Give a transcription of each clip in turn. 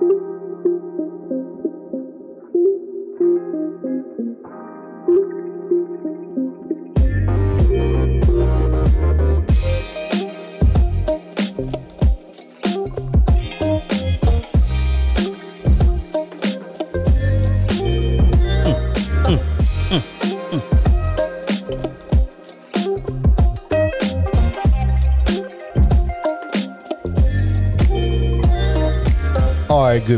right,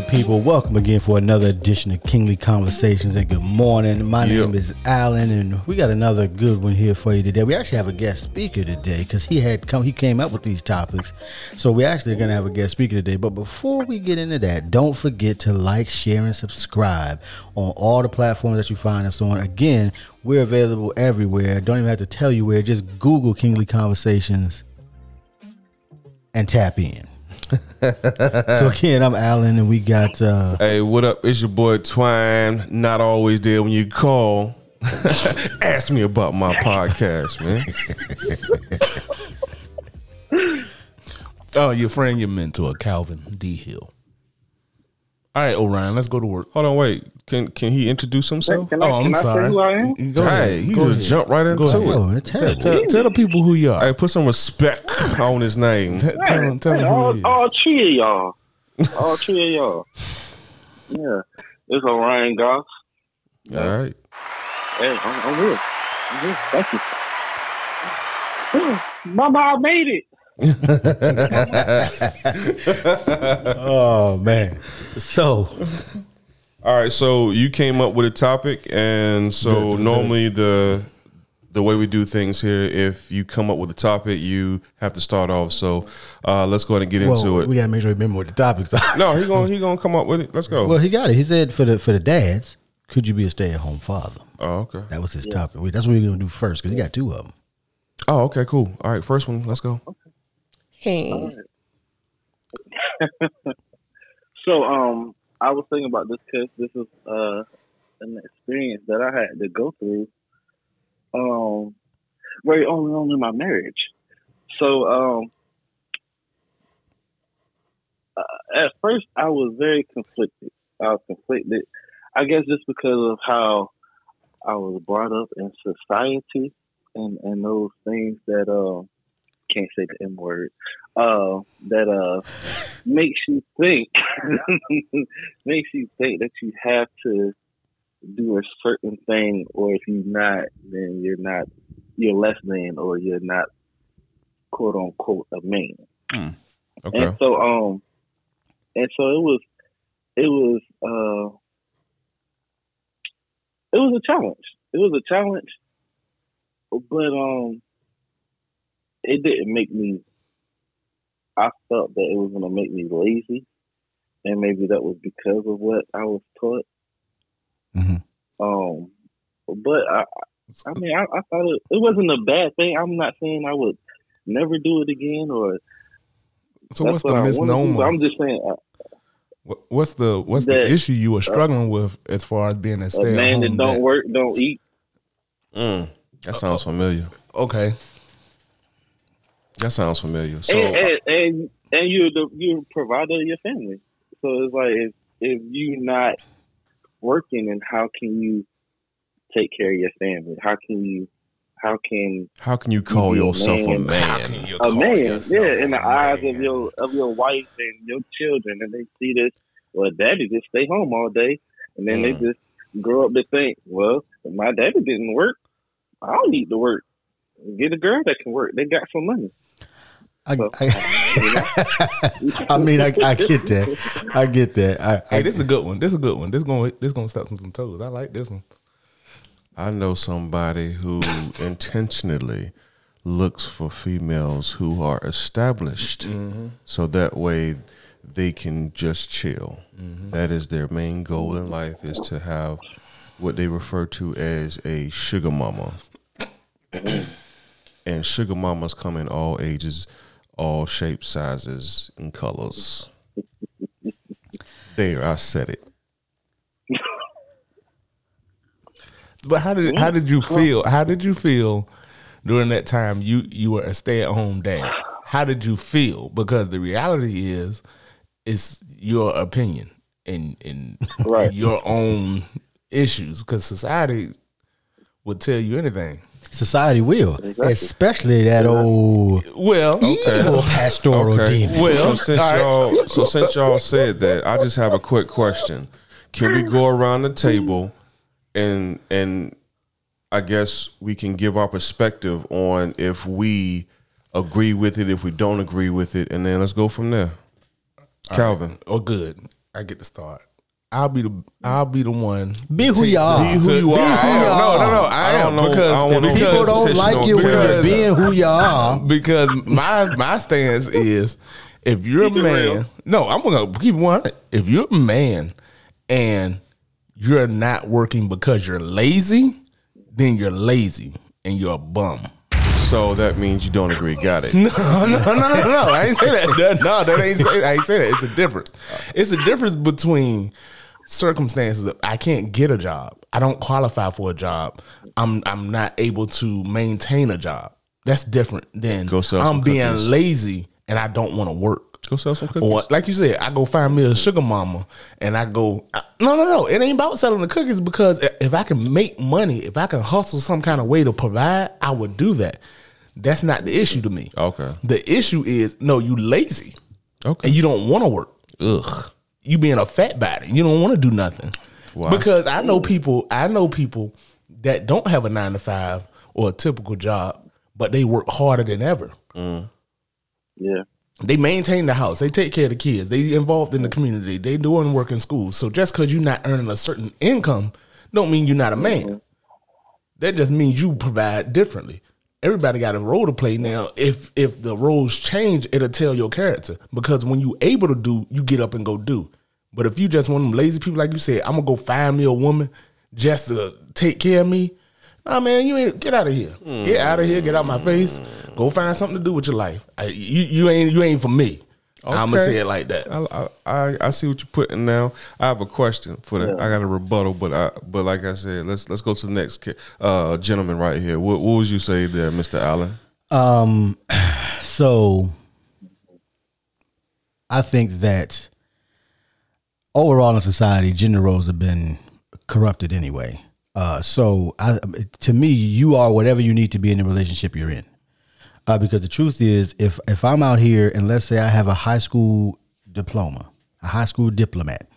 good people. Welcome again for another edition of Kingly Conversations. And good morning. My name is Alan, and we got another good one here for you today. We actually have a guest speaker today because he had come. He came up with these topics, so we actually are going to have a guest speaker today. But before we get into that, don't forget to like, share, and subscribe on all the platforms that you find us on. Again, we're available everywhere. Don't even have to tell you where. Just Google Kingly Conversations and tap in. so again, I'm Alan, and we got. uh Hey, what up? It's your boy Twine. Not always there when you call. Ask me about my podcast, man. oh, your friend, your mentor, Calvin D. Hill. All right, Orion, let's go to work. Hold on, wait. Can can he introduce himself? Can I, oh, I'm sorry. Go hey, he go just ahead. jump right into it. Oh, tell, tell, tell, the people who you are. Hey, put some respect on his name. T- tell him, tell him all, all three of y'all. All three of y'all. Yeah, it's Orion Goss. All right. Hey, I'm, I'm here. I'm here. Thank you. Mama, I made it. oh man. So all right, so you came up with a topic and so good, normally the the way we do things here, if you come up with a topic, you have to start off. So uh, let's go ahead and get well, into it. We gotta make sure we remember what the topics are. no, he gonna he gonna come up with it. Let's go. Well, he got it. He said for the for the dads, could you be a stay at home father? Oh, okay. That was his yeah. topic. That's what we're gonna do first because he got two of them. Oh, okay, cool. All right, first one. Let's go. Hey. so, um, I was thinking about this because this is uh an experience that I had to go through. Um, very early on in my marriage. So, um, uh, at first I was very conflicted. I was conflicted. I guess just because of how I was brought up in society and and those things that uh can't say the M word, uh, that uh, makes you think, makes you think that you have to do a certain thing, or if you're not, then you're not, you're less than, or you're not, quote unquote, a man. Hmm. Okay. And so, um, and so it was, it was, uh, it was a challenge. It was a challenge, but um, it didn't make me. I felt that it was going to make me lazy, and maybe that was because of what I was taught. Mm-hmm. Um, but I, I mean, I, I thought it, it wasn't a bad thing. I'm not saying I would never do it again, or so. What's the misnomer? I'm just saying. I, What's the what's that, the issue you were struggling uh, with as far as being a stay at a man that don't dad? work, don't eat. Mm, that sounds familiar. Okay, that sounds familiar. So, and and, and, and you're the you're provider of your family. So it's like if if you're not working, and how can you take care of your family? How can you how can how can you call you yourself a man? A man, yeah, in the eyes of your of your wife and your children, and they see this. Well, daddy just stay home all day, and then mm. they just grow up to think, well, if my daddy didn't work, I don't need to work. Get a girl that can work. They got some money. I, I, I, mean, I, I, get that. I get that. I, hey, this is a good one. This is a good one. This going this gonna step some toes. I like this one. I know somebody who intentionally looks for females who are established, mm-hmm. so that way they can just chill. Mm-hmm. That is their main goal in life is to have what they refer to as a sugar mama. and sugar mamas come in all ages all shapes, sizes, and colors. there, I said it. but how did how did you feel? How did you feel during that time? You you were a stay at home dad. How did you feel? Because the reality is, it's your opinion and and Right. your own issues because society would tell you anything. Society will, Exactly. especially that old Well, evil pastoral Okay. demon. Well, so since all right. y'all so since y'all said that, I just have a quick question. Can we go around the table and and I guess we can give our perspective on if we agree with it, if we don't agree with it, and then let's go from there. Calvin. oh, good. I get to start. I'll be the I'll be the one. Be who you are. Be who you to- are. I am. No, no, no. I, I am don't know- because I don't because- People don't like on you when you're because- being who you are. because my my stance is if you're a Keep it man, no, I'm gonna keep one. If you're a man and you're not working because you're lazy, then you're lazy and you're a bum. So that means you don't agree. Got it. No, no, no, no, no. I ain't say that. No, no, that ain't say. I ain't say that. It's a difference. It's a difference between circumstances. Of, I can't get a job. I don't qualify for a job. I'm I'm not able to maintain a job. That's different than Go sell I'm being cookies. lazy and I don't want to work. Go sell some cookies. Or like you said, I go find me a sugar mama and I go. I- no, no, no. It ain't about selling the cookies because if I can make money, if I can hustle some kind of way to provide, I would do that. That's not the issue to me. Okay. The issue is no, you lazy Okay. and you don't want to work. Ugh. You being a fat body. You don't want to do nothing. Well, because I know people. I know people that don't have a nine to five or a typical job, but they work harder than ever. Yeah. They maintain the house. They take care of the kids. They involved in the community. They doing work in school. So just because you're not earning a certain income, don't mean you're not a man. Mm-hmm. That just means you provide differently. Everybody got a role to play now. If if the roles change, it'll tell your character. Because when you able to do, you get up and go do. But if you just one of them lazy people, like you said, I'm gonna go find me a woman just to take care of me. Nah, man, you ain't get out of here. Get out of here. Get out my face. Go find something to do with your life. I, you you ain't you ain't for me. I'm gonna say it like that. I, I I I see what you're putting now. I have a question for that. I got a rebuttal, but I but like I said, let's let's go to the next uh, gentleman right here. What, what would you say there, Mister Alan? Um, so I think that overall in society, gender roles have been corrupted anyway. Uh, so I, to me, you are whatever you need to be in the relationship you're in. Uh, because the truth is, if if I'm out here and let's say I have a high school diploma, a high school diplomat,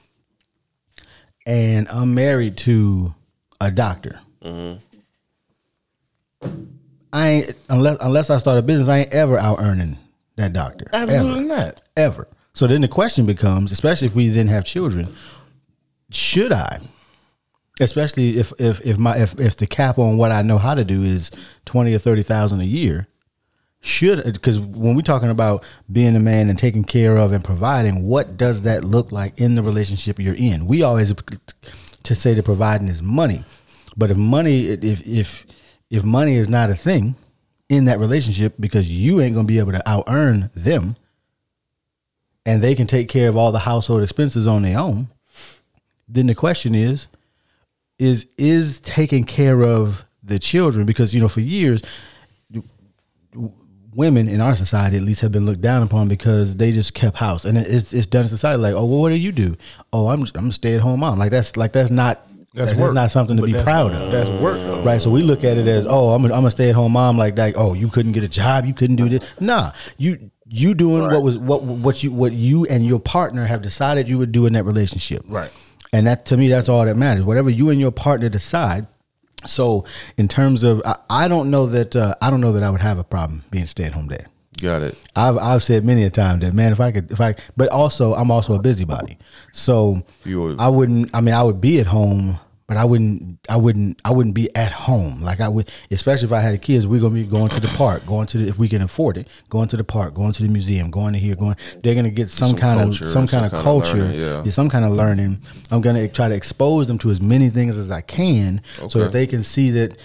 and I'm married to a doctor, I ain't unless unless I start a business, I ain't ever out earning that doctor. Absolutely ever, not. ever. So then the question becomes, especially if we then have children, should I? Especially if if if my if, if the cap on what I know how to do is twenty or thirty thousand a year, should because when we're talking about being a man and taking care of and providing, what does that look like in the relationship you're in? We always to say that providing is money, but if money if if if money is not a thing in that relationship because you ain't gonna be able to out earn them, and they can take care of all the household expenses on their own, then the question is is is taking care of the children because you know for years women in our society at least have been looked down upon because they just kept house. And it's, it's done in society like oh well what do you do? Oh i'm i'm a stay-at-home mom. Like that's like that's not that's, work. not something to But be proud of. That's work though. right so we look at it as oh i'm a, I'm a stay-at-home mom like that oh you couldn't get a job you couldn't do this. Nah you you doing what was what what you what you and your partner have decided you would do in that relationship. Right. and that to me that's all that matters. Whatever you and your partner decide so in terms of i, I don't know that uh, i don't know that i would have a problem being stay-at-home dad Got it. I've I've said many a time that man, if I could, if I, but also I'm also a busybody, so I wouldn't. I mean, I would be at home, but I wouldn't. I wouldn't. I wouldn't be at home like I would, especially if I had kids. We're gonna be going to the park, going to the if we can afford it, going to the park, going to the museum, going to here, going. They're gonna get some, Some kind culture, of some some kind of culture, learning, yeah. some kind of learning. I'm gonna try to expose them to as many things as I can, so that they can see that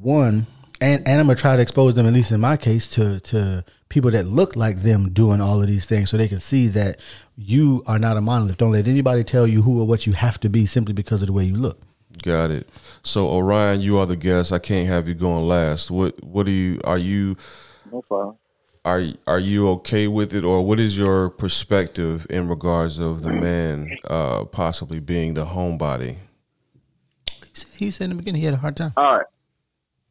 one and and I'm gonna try to expose them at least in my case to to people that look like them doing all of these things so they can see that you are not a monolith. Don't let anybody tell you who or what you have to be simply because of the way you look. Got it. So Orion, you are the guest. I can't have you going last. What what do you are you No problem. are are you okay with it, or what is your perspective in regards of the man uh, possibly being the homebody? He said, he said in the beginning he had a hard time. All right.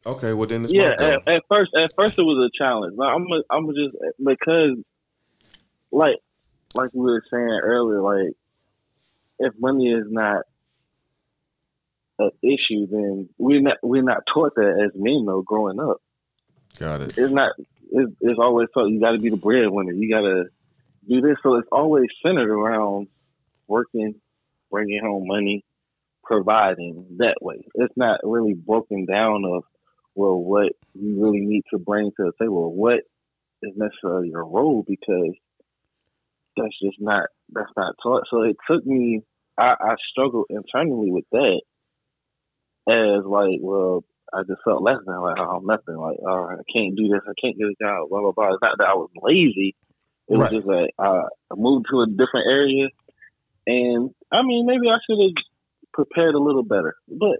Okay, well then it's yeah. At, at first, at first it was a challenge. But I'm, a, I'm a just because, like, like we were saying earlier, like, if money is not an issue, then we're not we're not taught that as men though growing up. Got it. It's not. It's, it's always taught you got to be the breadwinner. You got to do this. So it's always centered around working, bringing home money, providing that way. It's not really broken down of well what you really need to bring to the table. What is necessarily your role because that's just not that's not taught. So it took me. I, I struggled internally with that as like, well, I just felt less than like, oh, I'm nothing. Like, oh, I can't do this. I can't get a job. Blah blah blah. It's not that I was lazy. It Right. was just like uh, I moved to a different area, and I mean, maybe I should have prepared a little better. But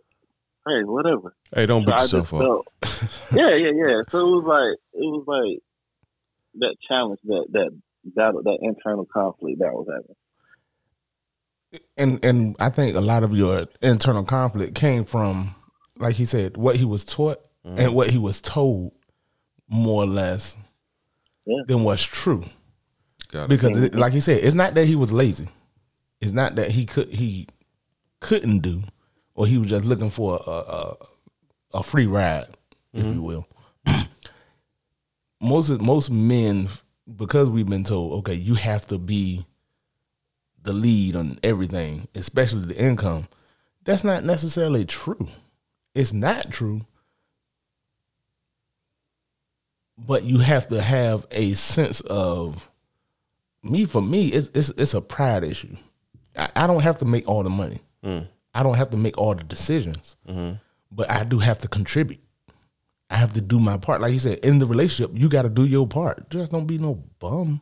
hey, whatever. Hey, don't So beat yourself up. felt, yeah, yeah, yeah. So it was like it was like that challenge, that that battle, that internal conflict that I was having. And and I think a lot of your internal conflict came from, like he said, what he was taught mm-hmm. and what he was told, more or less, Yeah. than what's true. Because, it, mm-hmm. like he said, it's not that he was lazy. It's not that he could he couldn't do, or he was just looking for a a, a free ride, if you mm-hmm. will. most most men, because we've been told, okay, you have to be the lead on everything, especially the income. That's not necessarily true. It's not true. But you have to have a sense of me. For me, it's it's, it's a pride issue. I, I don't have to make all the money. Mm. I don't have to make all the decisions. Mm-hmm. But I do have to contribute. I have to do my part. Like you said, in the relationship, you got to do your part. Just don't be no bum.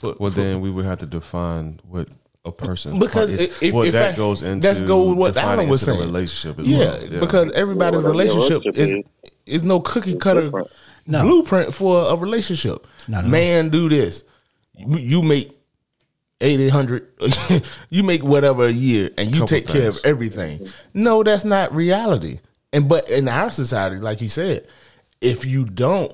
But Well, then we would have to define what a person Because is. if- if- well, if that I- goes into that's go with what defining Alan was saying. relationship as yeah, well. because everybody's Yeah, whatever your relationship relationship is is no cookie cutter. No. blueprint for a relationship. Not at all. Man, do this. You, you make eight hundred. you make whatever a year, and you Couple take care of everything. No, that's not reality. And but in our society, like you said, if you don't,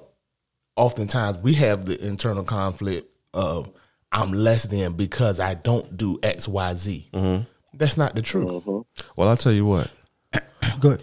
oftentimes we have the internal conflict of I'm less than because I don't do X, Y, Z. Mm-hmm. That's not the truth. Well, I'll tell you what. Go ahead.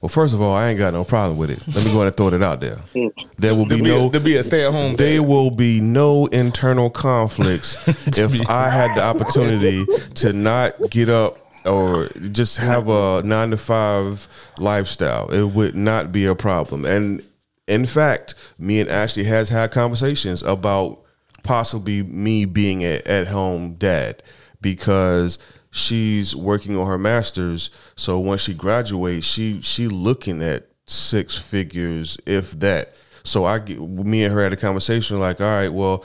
Well, first of all, I ain't got no problem with it. Let me go ahead and throw it out there. There will be be, no to be a stay at home. there will be no internal conflicts if I had the opportunity to not get up or just have a nine to five lifestyle. It would not be a problem. And in fact, me and Ashley has had conversations about possibly me being at, at home dad because she's working on her masters. So when she graduates, she she looking at six figures, if that. So I me and her had a conversation like, all right, well,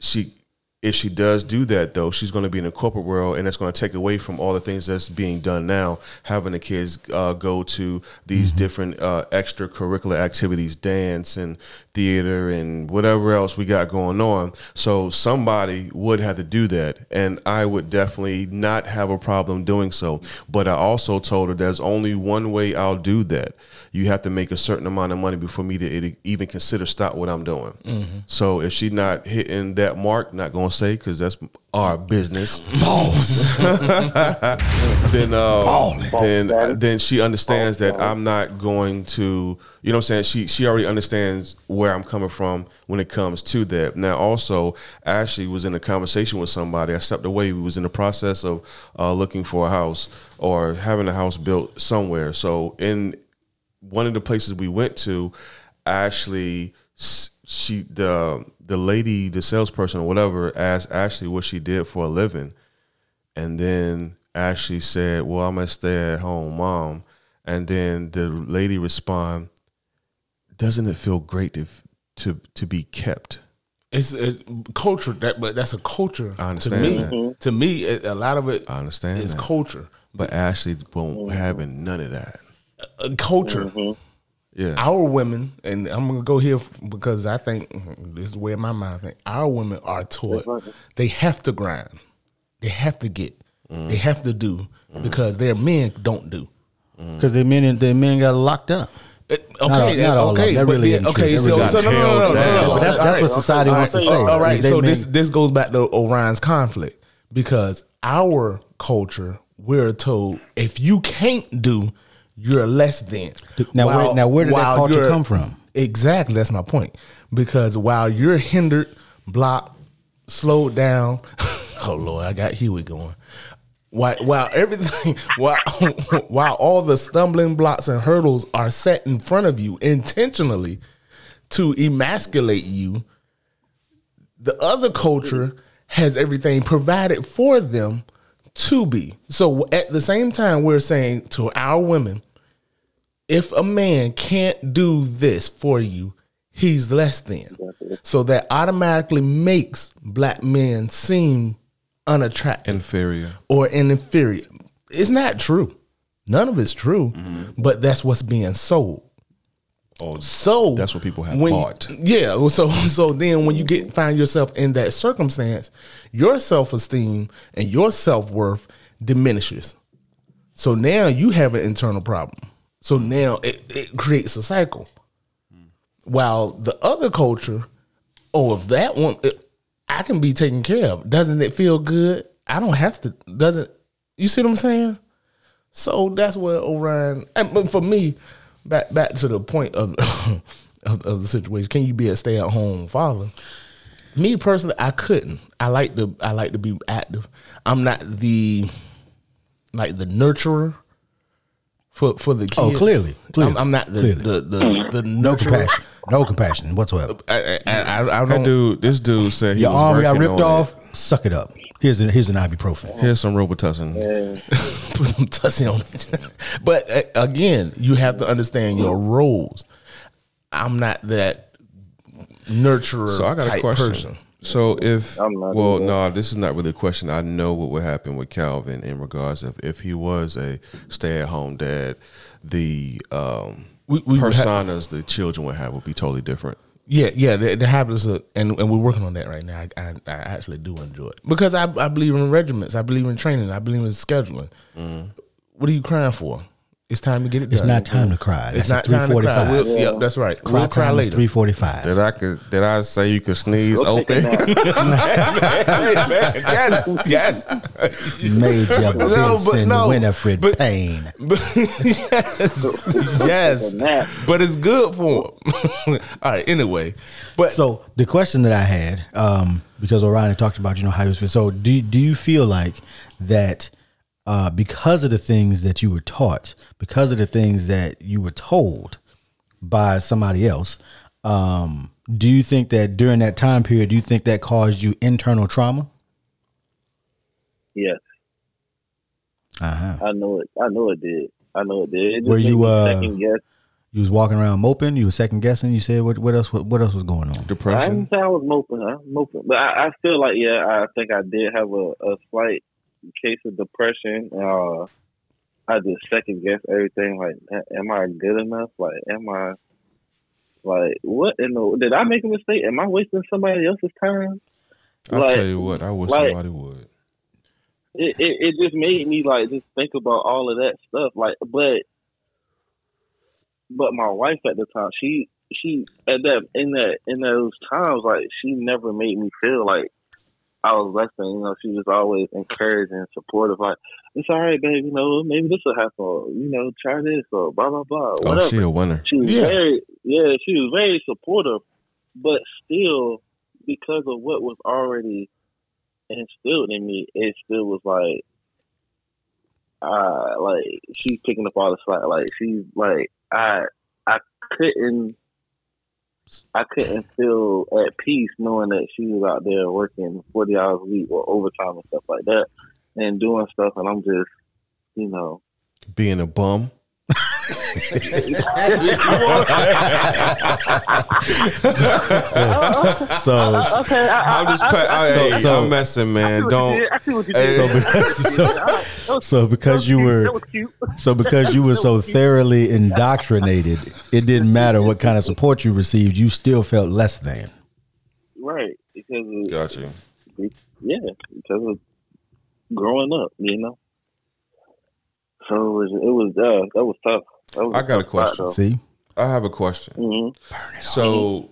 she if she does do that though, she's going to be in the corporate world, and that's going to take away from all the things that's being done now. Having the kids uh, go to these different uh, extracurricular activities, dance and theater and whatever else we got going on. So somebody would have to do that, and I would definitely not have a problem doing so. But I also told her there's only one way I'll do that. You have to make a certain amount of money before me to even consider stop what I'm doing. So if she's not hitting that mark, not gonna say because that's our business, boss. then uh, then then she understands that I'm not going to. You know what I'm saying? She she already understands where I'm coming from when it comes to that. Now also, Ashley was in a conversation with somebody. I stepped away. We was in the process of uh, looking for a house or having a house built somewhere. So in one of the places we went to, Ashley, she the the lady, the salesperson or whatever, asked Ashley what she did for a living, and then Ashley said, "Well, I'm a stay at home mom," and then the lady respond, "Doesn't it feel great to to to be kept?" It's a culture that, but that's a culture. I understand mm-hmm. to me, that. to me, a lot of it I understand is that. culture. But Ashley won't mm-hmm. having none of that. Uh, culture. Yeah. Our women, and I'm gonna go here because I think mm, this is where my mind think. Our women are taught they have to grind, they have to get, they have to do because their men don't do. Because their men, their men got locked up. It- Not okay, all- not all okay. That really then- okay. That So, really so no, no, no, no, no, no, But that's- that's what society wants to say. All right, so men- this this goes back to Orion's conflict because our culture we're told if you can't do, you're less than. Now, where- now where did that culture come from? Exactly, that's my point. Because while you're hindered, blocked, slowed down, oh Lord, I got Huey going. While, while everything, while while all the stumbling blocks and hurdles are set in front of you intentionally to emasculate you, the other culture has everything provided for them to be. So at the same time, we're saying to our women, if a man can't do this for you, he's less than. So that automatically makes black men seem unattractive Inferior. or an inferior. It's not true. None of it's true, mm-hmm. but that's what's being sold. Oh, So That's what people have when- bought. Yeah. So so then when you get find yourself in that circumstance, your self esteem and your self worth diminishes. So now you have an internal problem. So now it, it creates a cycle. While the other culture, oh, if that one, it, I can be taken care of. Doesn't it feel good? I don't have to. Doesn't you see what I'm saying? So that's where Orion. And but for me, back back to the point of of, of the situation. Can you be a stay at home father? Me personally, I couldn't. I like to. I like to be active. I'm not the like the nurturer for for the kids. Oh, clearly, clearly, I'm, I'm not the clearly. the the, the No compassion. No compassion whatsoever. I, I, I, I don't. dude, this dude said he Your was arm got ripped on off. Suck it up. Here's a, here's an ibuprofen. Here's some Robitussin. put some tussie on it. but uh, again, you have to understand your roles. I'm not that nurturer So I got type a question. person. So if I'm not well, either. no, this is not really a question. I know what would happen with Calvin in regards of if he was a stay-at-home dad, the um, We- we would ha- personas the children would have would be totally different. Yeah, yeah, the, the habits, are, and and we're working on that right now. I, I, I actually do enjoy it because I, I believe in regiments. I believe in training. I believe in scheduling. What are you crying for? It's time to get it done. It's not time to cry. It's That's not at time to cry. We'll, Yep, that's right. Cry we'll cry later. 345. Did I could did I say you could sneeze Go take open? a nap. yes, yes. Major No, but Benson no, Winifred but- Payne. yes, yes. But it's good for him. All right. Anyway, but So the question that I had, um, because Orion talked about, you know, how he was feeling. So do do you feel like that uh, because of the things that you were taught, because of the things that you were told by somebody else, um, do you think that during that time period, do you think that caused you internal trauma? Yes, Uh huh. I know it. I know it did. I know it did. It just Were you, uh, second guess? You was walking around moping. You were second guessing. You said what? What else? What, what else was going on? I Depression. didn't say I was moping. I was moping, but I, I feel like yeah, I think I did have a, a slight case of depression. Uh, I just second guess everything. Like, am I good enough? Like, am I like what in the? Did I make a mistake? Am I wasting somebody else's time? I'll Like- tell you what, I wish like- somebody would. it, it, it just made me like just think about all of that stuff. Like, but but my wife at the time, she she at that in that in those times, like she never made me feel like I was less than. You know, she was always encouraging and supportive. Like, it's all right, babe. You know, maybe this will happen. Or, you know, try this or blah blah blah. Oh, Whatever. she a winner. She was Yeah. very, yeah, she was very supportive, but still, because of what was already instilled in me, it still was like, uh, like she's picking up all the slack. Like she's like, I, I couldn't, I couldn't feel at peace knowing that she was out there working forty hours a week or overtime and stuff like that, and doing stuff, and I'm just, you know, Being a bum. So okay, I, I'm just, I, pa- I, So- hey, so- I'm messing, man. I see what you Don't. I see what you so because, so, so because you were That was cute. so because you were so thoroughly indoctrinated, it didn't matter what kind of support you received. You still felt less than. right because of, Got you. yeah because of growing up, you know. So it was it was uh, that was tough. That was I got a tough question. See, I have a question. hmm So,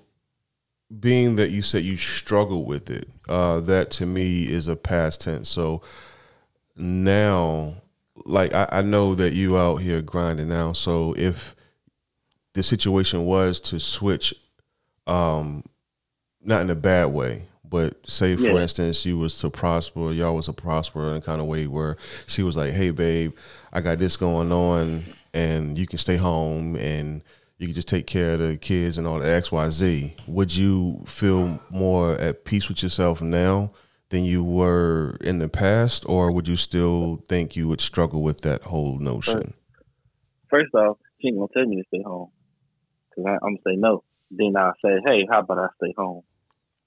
being that you said you struggle with it, uh, that to me is a past tense. So now, like I, I know that you out here grinding now. So if the situation was to switch, um, not in a bad way, but say for Yeah. instance you was to prosper, y'all was to prosper in a kind of way where she was like, "Hey, babe, I got this going on, and you can stay home and." You can just take care of the kids and all the X, Y, Z. Would you feel more at peace with yourself now than you were in the past, or would you still think you would struggle with that whole notion? First off, she ain't gonna tell me to stay home because I'm gonna say no. Then I say, hey, how about I stay home?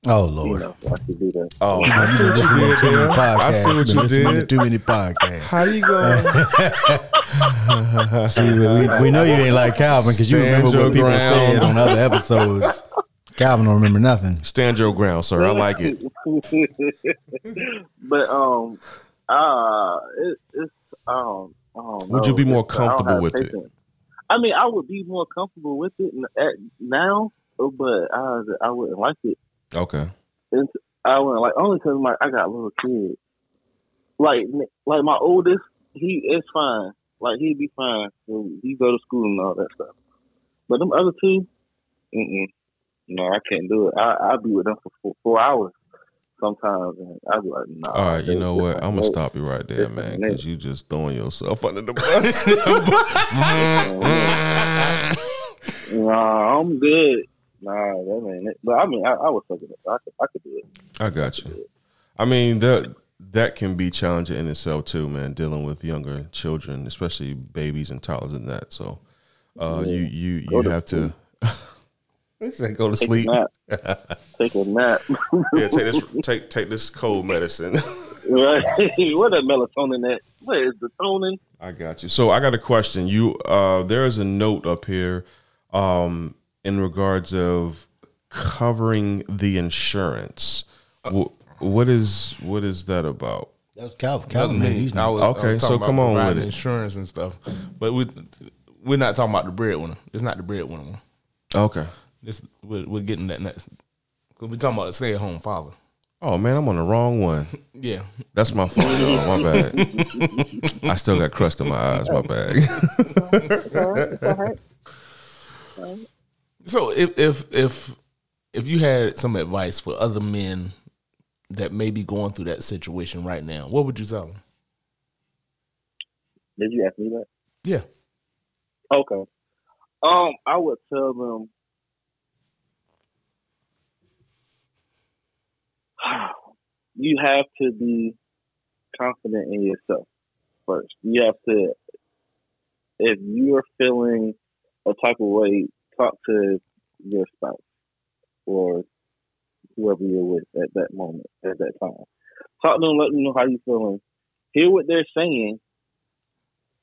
Oh You lord, know, I should do that. Oh, You've I see what you to did too many there. I see what you did. Too many podcasts. How you going? See, we, we know you ain't like Calvin because you remember what people ground. said on other episodes. Calvin don't remember nothing. Stand your ground, sir. I like it. but um, uh, it, it's um, Would you be more It's- I don't comfortable have with it? I mean, I would be more comfortable with it at now, but I I wouldn't like it. Okay. It's, I wouldn't like only because my I got little kids. Like like my oldest, he is fine. Like he'd be fine. So he go to school and all that stuff. But them other two, mm-mm. no, I can't do it. I I'd be with them for four, four hours sometimes, and I'd be like, nah. All right. You know what? I'm gonna stop you right there, man, because you just throwing yourself under the bus. Nah, I'm good. Nah, that ain't it. But I mean, I, I would fuck it up. I could, I could do it. I got you. I mean that that can be challenging in itself too, man. Dealing with younger children, especially babies and toddlers and that. So, uh, you you you Go to have to. "Go to Take sleep." a. Take a nap. Yeah, take this take take this cold medicine. right? Where that melatonin at? Where is the tonin? I got you. So I got a question. You uh there is a note up here um in regards of covering the insurance. Uh, Wh- what is what is that about? That was Calvin. That's Calvin, man, me. he's I was, I was Okay, so come on with it. Insurance and stuff, but we we're not talking about the breadwinner. It's not the breadwinner one. Okay. This we're, we're getting that next. Cause we're talking about a stay at home father. Oh man, I'm on the wrong one. Yeah, That's my fault, y'all. My bad. I still got crust in my eyes. My bad. So if if if if you had some advice for other men that may be going through that situation right now, what would you tell them? Did you ask me that? Yeah, Okay. Um, I would tell them. You have to be confident in yourself first. You have to, if you're feeling a type of way, talk to your spouse or whoever you're with at that moment, at that time. Talk to them, let them know how you're feeling. Hear what they're saying,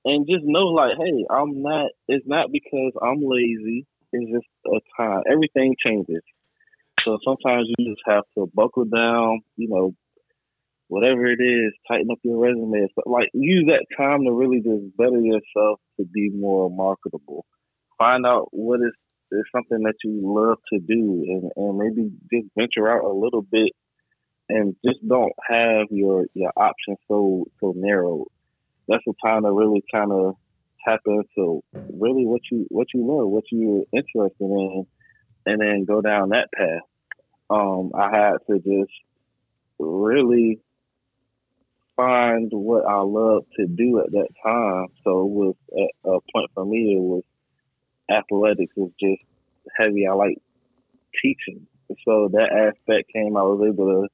and just know like hey i'm not it's not because i'm lazy it's just a time everything changes so sometimes you just have to buckle down you know whatever it is tighten up your resume but like use that time to really just better yourself to be more marketable find out what is is something that you love to do and, and maybe just venture out a little bit and just don't have your your options so so narrow that's the time to really kind of tap into really what you what you love, what you're interested in, and then go down that path. Um, I had to just really find what I love to do at that time. So it was at a point for me. It was athletics was just heavy. I like teaching, so that aspect came. I was able to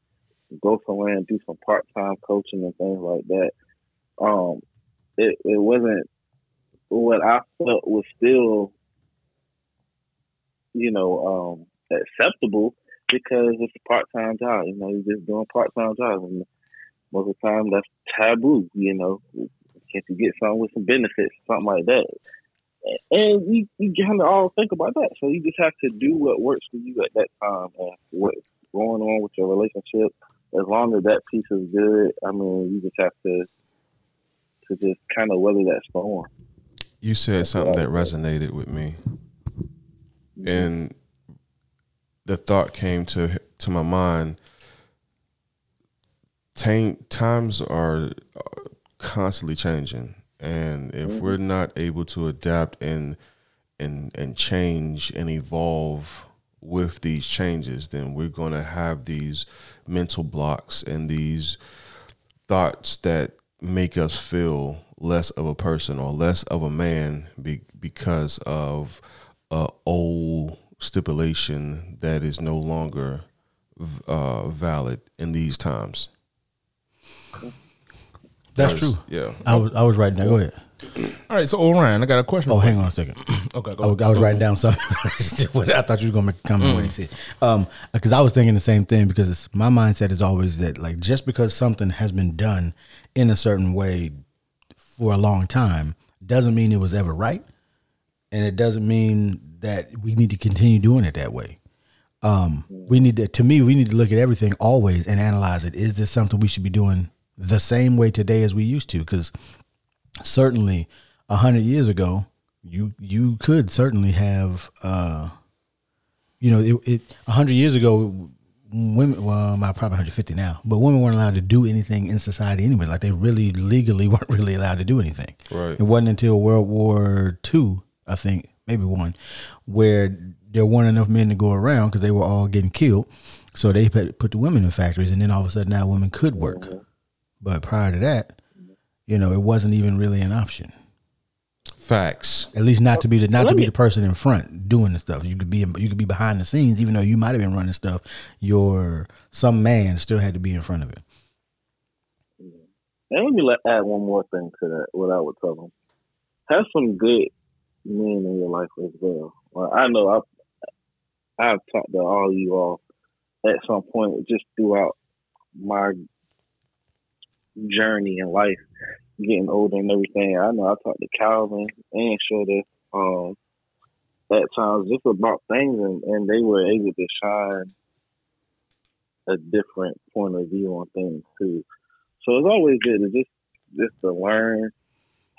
go somewhere and do some part time coaching and things like that um, it, it wasn't what I felt was still, you know, um, acceptable because it's a part time job. You know, you're just doing part time jobs, and most of the time that's taboo. You know, can't you get something with some benefits, something like that? And you, you kind of all think about that. So you just have to do what works for you at that time and what's going on with your relationship. As long as that piece is good, I mean, you just have to to just kind of weather that storm. You said something that resonated with me, mm-hmm. and the thought came to to my mind. times are uh, constantly changing, and if mm-hmm. we're not able to adapt and and and change and evolve with these changes, then we're going to have these mental blocks and these thoughts that make us feel less of a person or less of a man be, because of a old stipulation that is no longer uh, valid in these times. That's true. Yeah, I was I was writing down. Go ahead. All right, so Orion, I got a question. Oh, hang on a second. okay, I was, I was writing down something. I thought you were gonna make a comment mm. when you said, um, because I was thinking the same thing. Because my mindset is always that, like, just because something has been done in a certain way for a long time doesn't mean it was ever right, and it doesn't mean that we need to continue doing it that way. Um, we need to, to me, we need to look at everything always and analyze it. Is this something we should be doing the same way today as we used to? Because certainly a hundred years ago, you you could certainly have, uh, you know, it a hundred years ago, women. Well, I'm probably 150 now, but women weren't allowed to do anything in society anyway. Like they really legally weren't really allowed to do anything. Right. It wasn't until World War II, I think, maybe one, where there weren't enough men to go around because they were all getting killed. So they put the women in factories, and then all of a sudden now women could work. But prior to that, you know, it wasn't even really an option. Facts. At least not to be the not to be the person in front doing the stuff. You could be you could be behind the scenes, even though you might have been running stuff. Your some man still had to be in front of it. And let me let, add one more thing to that. What I would tell them: have some good men in your life as well. well I know I've I've talked to all you all at some point just throughout my journey in life, getting older and everything. I know I talked to Calvin and Shorter um, at times just about things, and, and they were able to shine a different point of view on things too. So it's always good to just just to learn,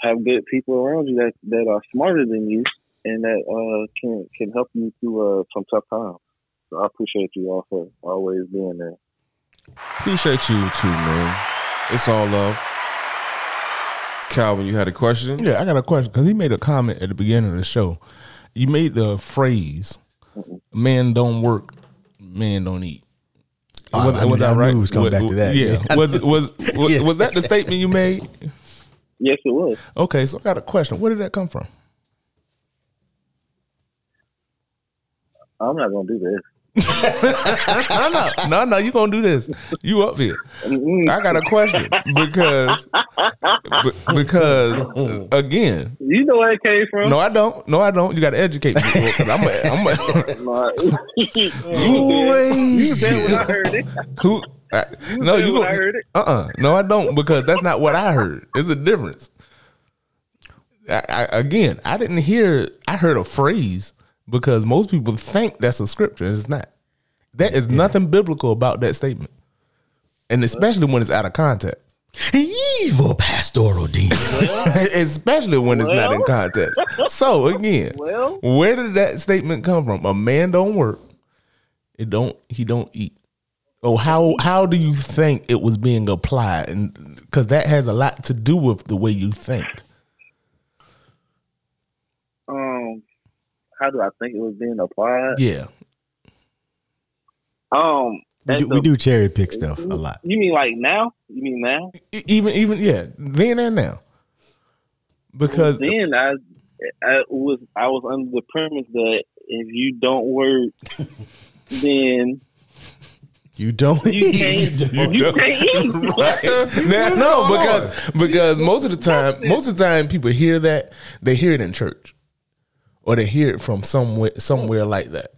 have good people around you that that are smarter than you and that uh, can can help you through uh, some tough times. So I appreciate you all for always being there. Appreciate you too, man. It's all love. Calvin, you had a question? Yeah, I got a question because he made a comment at the beginning of the show. You made the phrase "man don't work, man don't eat." Oh, was, I, was that right? Was coming back to that. Yeah. yeah. was was was, yeah. was that the statement you made? Yes, it was. Okay, so I got a question. Where did that come from? I'm not gonna do this no, no, no, no. You gonna do this? You up here? I got a question because because again, you know where it came from. No, I don't. No, I don't. You got to educate me. Because I'm. A, I'm. A, you said when I heard it. Who? I, you no, you. I heard it. Uh. Uh-uh. No, I don't because that's not what I heard. It's a difference. I, I, again, I didn't hear. I heard a phrase because most people think that's a scripture. And it's not. That is yeah. nothing biblical about that statement, and especially when it's out of context. Evil pastoral demon, especially when it's not in context. So again, well, where did that statement come from? A man don't work. It don't. He don't eat. Oh, how how do you think it was being applied? And because that has a lot to do with the way you think. How do I think it was being applied? Yeah. Um, we do, the, we do, cherry pick stuff a lot. You mean like now? You mean now? Even even yeah, then and now. Because well, then I I was I was under the premise that if you don't work, then You don't You eat. can't. You, can't eat. Now, no, because because most of the time, most of the time, people hear that they hear it in church, or they hear it from somewhere somewhere like that,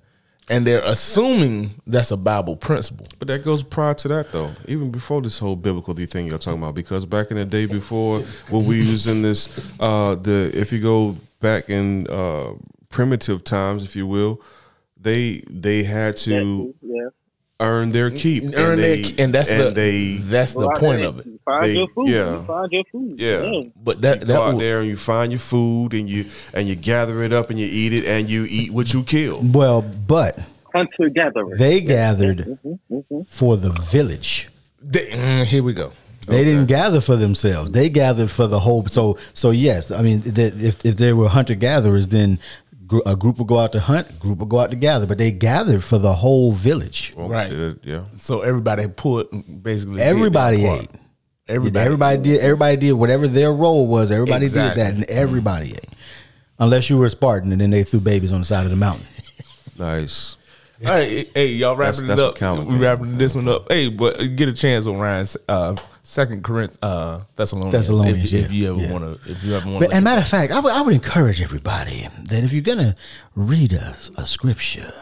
and they're assuming that's a Bible principle. But that goes prior to that though, even before this whole biblical thing you're talking about. Because back in the day before, when we was in this, uh, the if you go back in uh, primitive times, if you will, they they had to Yeah. Earn their keep, Earn and, their they, key- and that's and the they that's the Go point of it. and Find They- your food. yeah. You find your food. Yeah. But that you that go out would- there and you find your food and you and you gather it up and you eat it and you eat what you kill. Well, but Hunter gatherer. they gathered mm-hmm, mm-hmm, mm-hmm. for the village. they- mm, here we go. They didn't gather for themselves. They gathered for the whole. So, so yes, I mean, that if if they were hunter gatherers, then gr- a group would go out to hunt, a group would go out to gather. But they gathered for the whole village. Well, Right. uh, yeah. So everybody put basically did their Everybody part. ate. Everybody, Everybody did. Everybody did whatever their role was. Everybody Exactly. did that, and everybody ate. Unless you were a Spartan, and then they threw babies on the side of the mountain. Nice. All right, hey, y'all wrapping that's it what up. We wrapping this one up. Hey, but get a chance on Ryan's uh, second Corinth uh, Thessalonians. Thessalonians, if, if you ever yeah. want to, if you ever want But, to. and matter of fact, I would, I would encourage everybody that if you're gonna read a, a scripture,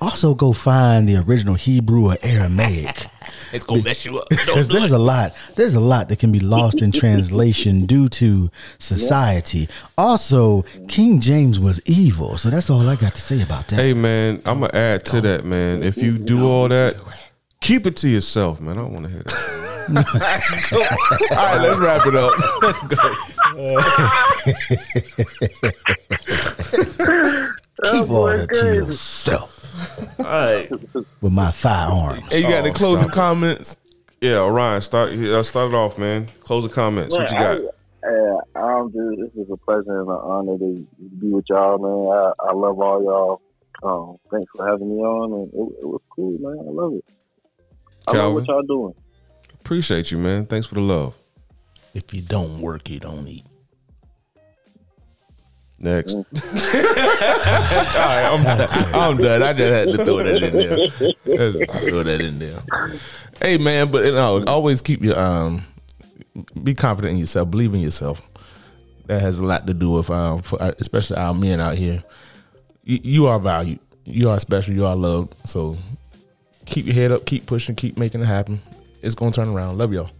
also go find the original Hebrew or Aramaic. It's gonna mess you up. Because there's a lot, there's a lot that can be lost in translation due to society. Also, King James was evil, so that's all I got to say about that. Hey man, I'm gonna add to that, man. If you do all that, keep it to yourself, man. I don't want to hear that. All right, let's wrap it up. Let's go. Keep all that to yourself All right. with my firearms. Hey, you got any Oh, closing stop comments? Yeah, Orion, start uh, start it off, man. Closing comments. What you got? Uh, I'm just, this is a pleasure and an honor to be with y'all, man. I, I love all y'all. Um, thanks for having me on, and it, it was cool, man. I love it. I love what y'all doing. Appreciate you, man. Thanks for the love. If you don't work, you don't eat. Next. All right, I'm, I'm done. I just had to throw that in there. Throw that in there. Hey, man, but you know, always keep your um, be confident in yourself. Believe in yourself. That has a lot to do with um, for, especially our men out here. You, you are valued. You are special. You are loved. So keep your head up. Keep pushing. Keep making it happen. It's gonna turn around. Love y'all.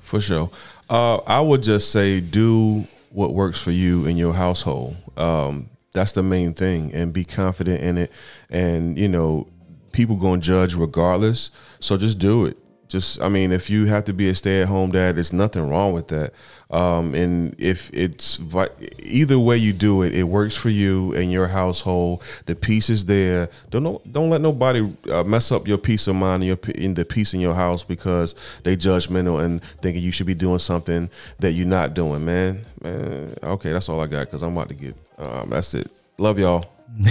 For sure. Uh, I would just say do what works for you in your household. Um, that's the main thing, and be confident in it. And you know, people gonna judge regardless. So just do it. Just, I mean, if you have to be a stay-at-home dad, there's nothing wrong with that. Um, and if it's either way you do it, it works for you and your household. The peace is there. Don't don't let nobody uh, mess up your peace of mind your in the peace in your house because they judgmental and thinking you should be doing something that you're not doing. Man, man. Okay, that's all I got because I'm about to get. Um, that's it. Love y'all.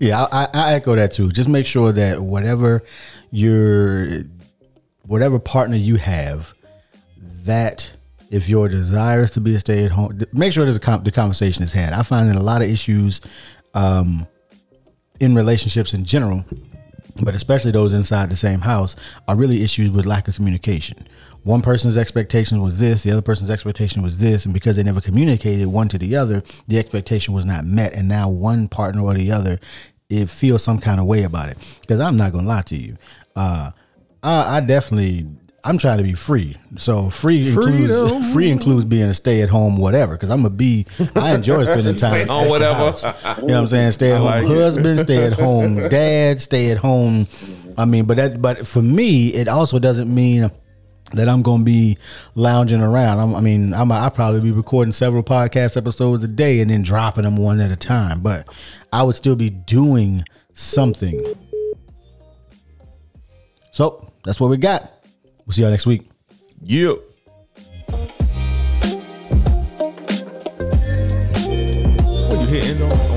Yeah, I, I, echo that too. Just make sure that whatever your whatever partner you have, that if your desire is to be a stay at home, make sure there's a com- the conversation is had. I find that a lot of issues um, in relationships in general, but especially those inside the same house, are really issues with lack of communication. One person's expectation was this, the other person's expectation was this, and because they never communicated one to the other, the expectation was not met, and now one partner or the other it feels some kind of way about it. Because I'm not gonna lie to you, uh, I, I definitely I'm trying to be free. So free includes Freedom. free includes being a stay at home whatever. Because I'm gonna be I enjoy spending time home at the whatever. house. You know what I'm saying? Stay at home like it. husband, stay at home dad, stay at home. I mean, but that but for me, it also doesn't mean that I'm gonna be lounging around. I'm, I mean, I'm I'll probably be recording several podcast episodes a day and then dropping them one at a time. But I would still be doing something. So that's what we got. We'll see y'all next week. Yeah. What you hitting on?